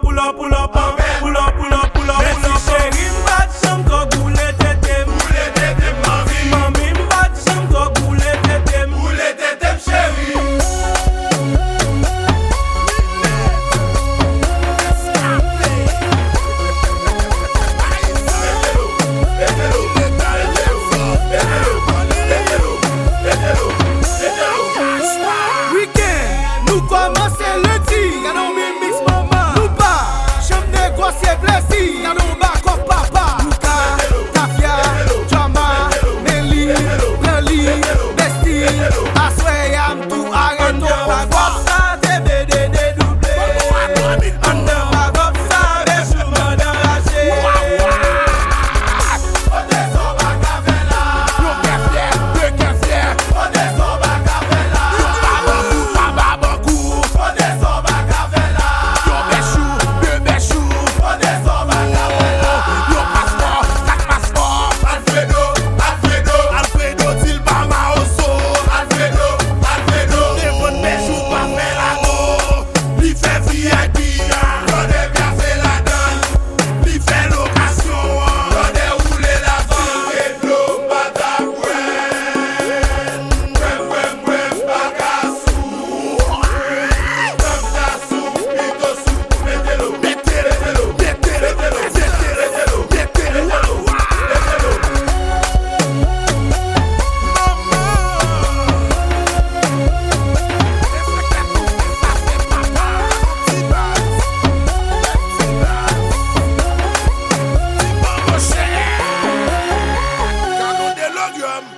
pull up, pull up. climbing